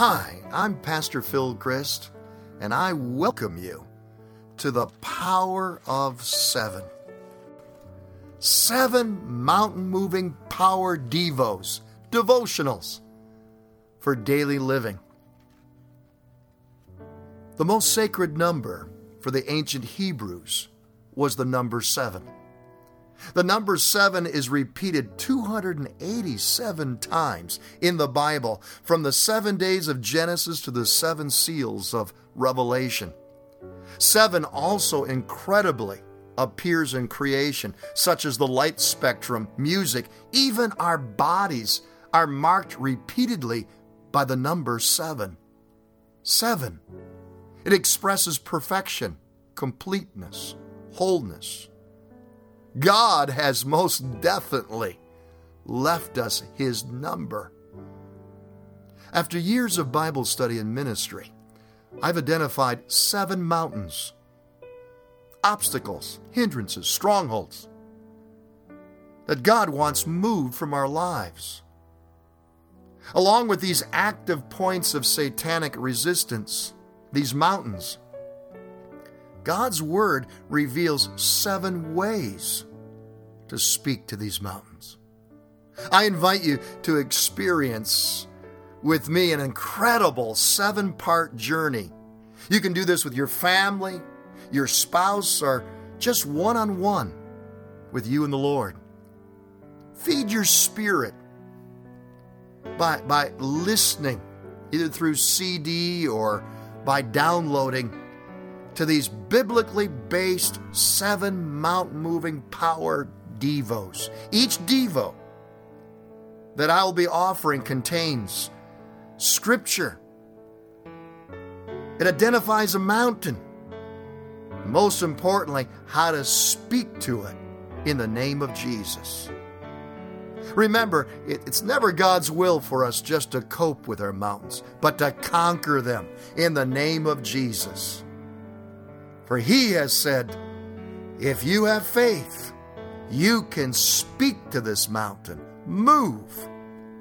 Hi, I'm Pastor Phil Christ, and I welcome you to the Power of Seven. Seven mountain moving power devos, devotionals for daily living. The most sacred number for the ancient Hebrews was the number seven. The number seven is repeated 287 times in the Bible, from the seven days of Genesis to the seven seals of Revelation. Seven also incredibly appears in creation, such as the light spectrum, music, even our bodies are marked repeatedly by the number seven. Seven. It expresses perfection, completeness, wholeness. God has most definitely left us His number. After years of Bible study and ministry, I've identified seven mountains, obstacles, hindrances, strongholds that God wants moved from our lives. Along with these active points of satanic resistance, these mountains, God's Word reveals seven ways to speak to these mountains. I invite you to experience with me an incredible seven part journey. You can do this with your family, your spouse, or just one on one with you and the Lord. Feed your spirit by, by listening, either through CD or by downloading to these biblically based seven mountain moving power devos. Each devo that I will be offering contains scripture. It identifies a mountain. Most importantly, how to speak to it in the name of Jesus. Remember, it's never God's will for us just to cope with our mountains, but to conquer them in the name of Jesus. For he has said, If you have faith, you can speak to this mountain, move,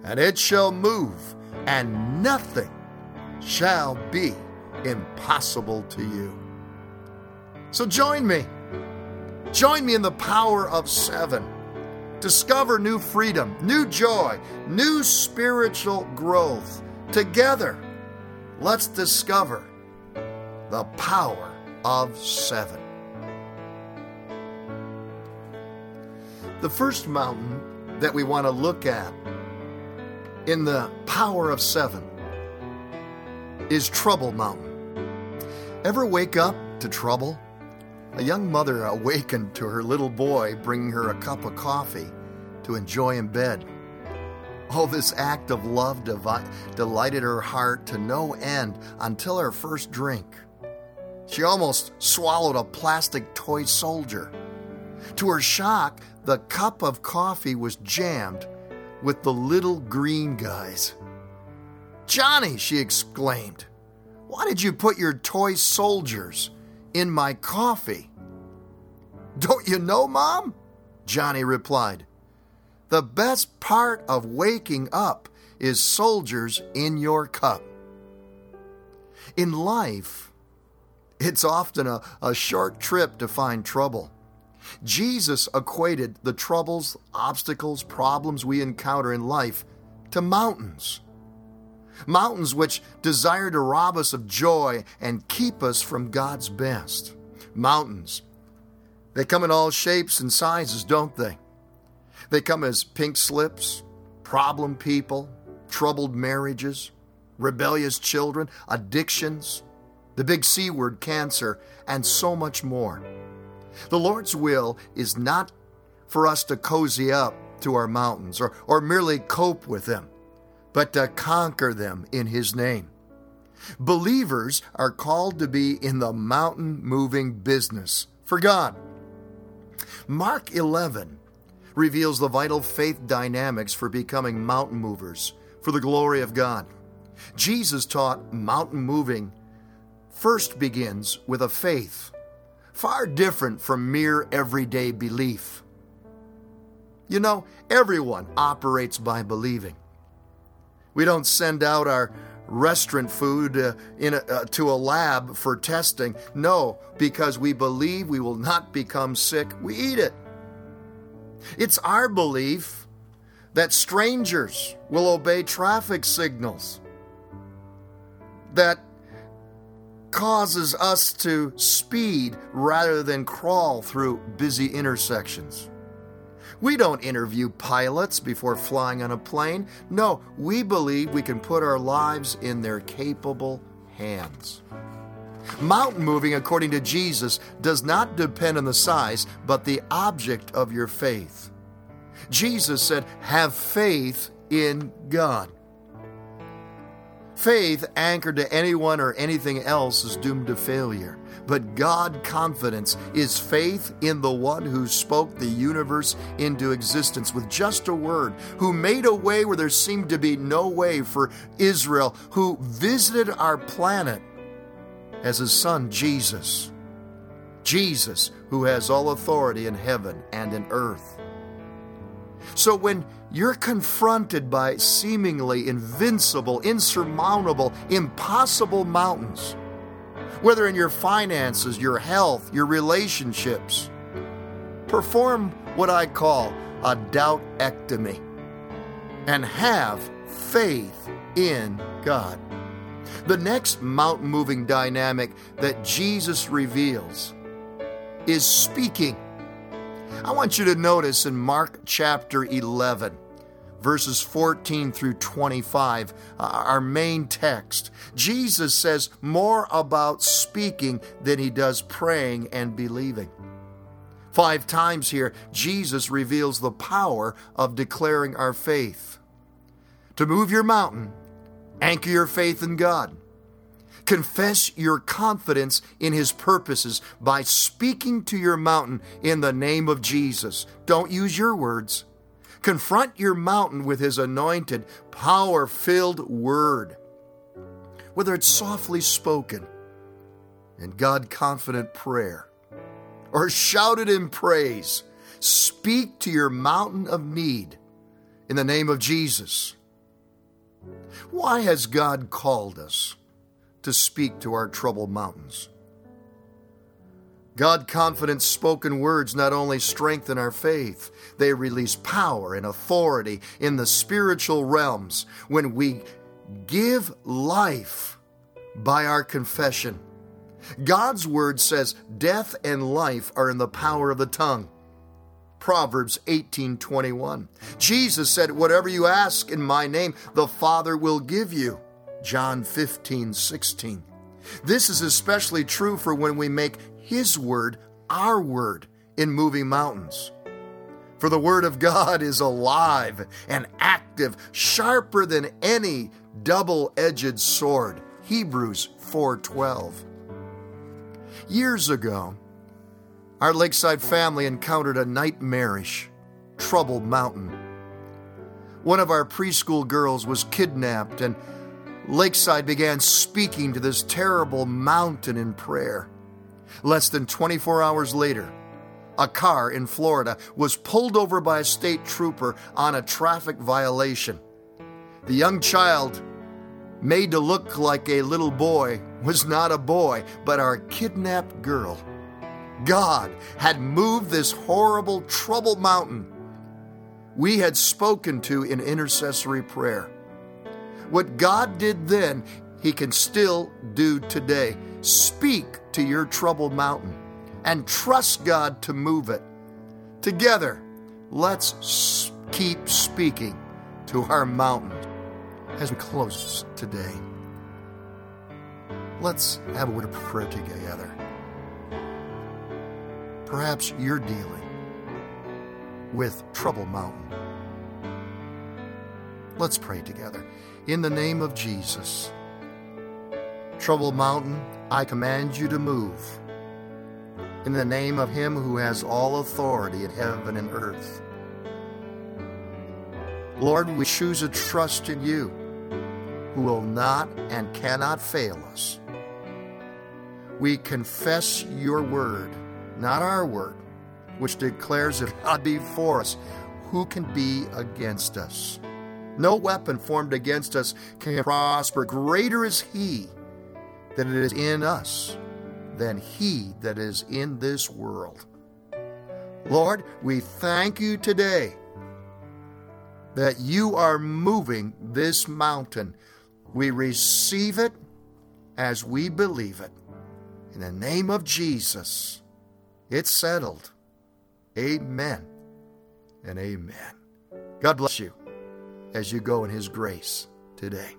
and it shall move, and nothing shall be impossible to you. So join me. Join me in the power of seven. Discover new freedom, new joy, new spiritual growth. Together, let's discover the power of seven. The first mountain that we want to look at in the power of seven is Trouble Mountain. Ever wake up to trouble? A young mother awakened to her little boy bringing her a cup of coffee to enjoy in bed. Oh, this act of love devi- delighted her heart to no end until her first drink. She almost swallowed a plastic toy soldier. To her shock, the cup of coffee was jammed with the little green guys. Johnny, she exclaimed, why did you put your toy soldiers in my coffee? Don't you know, Mom? Johnny replied. The best part of waking up is soldiers in your cup. In life, it's often a, a short trip to find trouble. Jesus equated the troubles, obstacles, problems we encounter in life to mountains. Mountains which desire to rob us of joy and keep us from God's best. Mountains. They come in all shapes and sizes, don't they? They come as pink slips, problem people, troubled marriages, rebellious children, addictions, the big C word, cancer, and so much more. The Lord's will is not for us to cozy up to our mountains or, or merely cope with them, but to conquer them in His name. Believers are called to be in the mountain moving business for God. Mark 11 reveals the vital faith dynamics for becoming mountain movers for the glory of God. Jesus taught mountain moving first begins with a faith far different from mere everyday belief. You know, everyone operates by believing. We don't send out our restaurant food uh, in a, uh, to a lab for testing. No, because we believe we will not become sick, we eat it. It's our belief that strangers will obey traffic signals, that causes us to speed rather than crawl through busy intersections. We don't interview pilots before flying on a plane. No, we believe we can put our lives in their capable hands. Mountain moving, according to Jesus, does not depend on the size, but the object of your faith. Jesus said, Have faith in God. Faith anchored to anyone or anything else is doomed to failure. But God confidence is faith in the one who spoke the universe into existence with just a word, who made a way where there seemed to be no way for Israel, who visited our planet as his son Jesus. Jesus, who has all authority in heaven and in earth. So when you're confronted by seemingly invincible, insurmountable, impossible mountains, whether in your finances, your health, your relationships, perform what I call a doubtectomy and have faith in God. The next mountain moving dynamic that Jesus reveals is speaking. I want you to notice in Mark chapter 11, verses 14 through 25, uh, our main text, Jesus says more about speaking than he does praying and believing. Five times here, Jesus reveals the power of declaring our faith. To move your mountain, anchor your faith in God. Confess your confidence in His purposes by speaking to your mountain in the name of Jesus. Don't use your words. Confront your mountain with His anointed, power filled word. Whether it's softly spoken and God confident prayer or shouted in praise, speak to your mountain of need in the name of Jesus. Why has God called us? To speak to our troubled mountains. God confident spoken words not only strengthen our faith, they release power and authority in the spiritual realms when we give life by our confession. God's word says death and life are in the power of the tongue. Proverbs 18:21. Jesus said, "Whatever you ask in my name, the Father will give you." John 15, 16. This is especially true for when we make His word our word in moving mountains. For the word of God is alive and active, sharper than any double-edged sword. Hebrews 4:12. Years ago, our lakeside family encountered a nightmarish, troubled mountain. One of our preschool girls was kidnapped and Lakeside began speaking to this terrible mountain in prayer. Less than 24 hours later, a car in Florida was pulled over by a state trooper on a traffic violation. The young child, made to look like a little boy, was not a boy, but our kidnapped girl. God had moved this horrible, troubled mountain we had spoken to in intercessory prayer. What God did then, He can still do today. Speak to your troubled mountain and trust God to move it. Together, let's keep speaking to our mountain as we close today. Let's have a word of prayer together. Perhaps you're dealing with Trouble Mountain. Let's pray together. In the name of Jesus, Trouble Mountain, I command you to move. In the name of Him who has all authority in heaven and earth. Lord, we choose to trust in you, who will not and cannot fail us. We confess your word, not our word, which declares if God be for us, who can be against us? No weapon formed against us can prosper. Greater is He that is in us than He that is in this world. Lord, we thank you today that you are moving this mountain. We receive it as we believe it. In the name of Jesus, it's settled. Amen and amen. God bless you as you go in His grace today.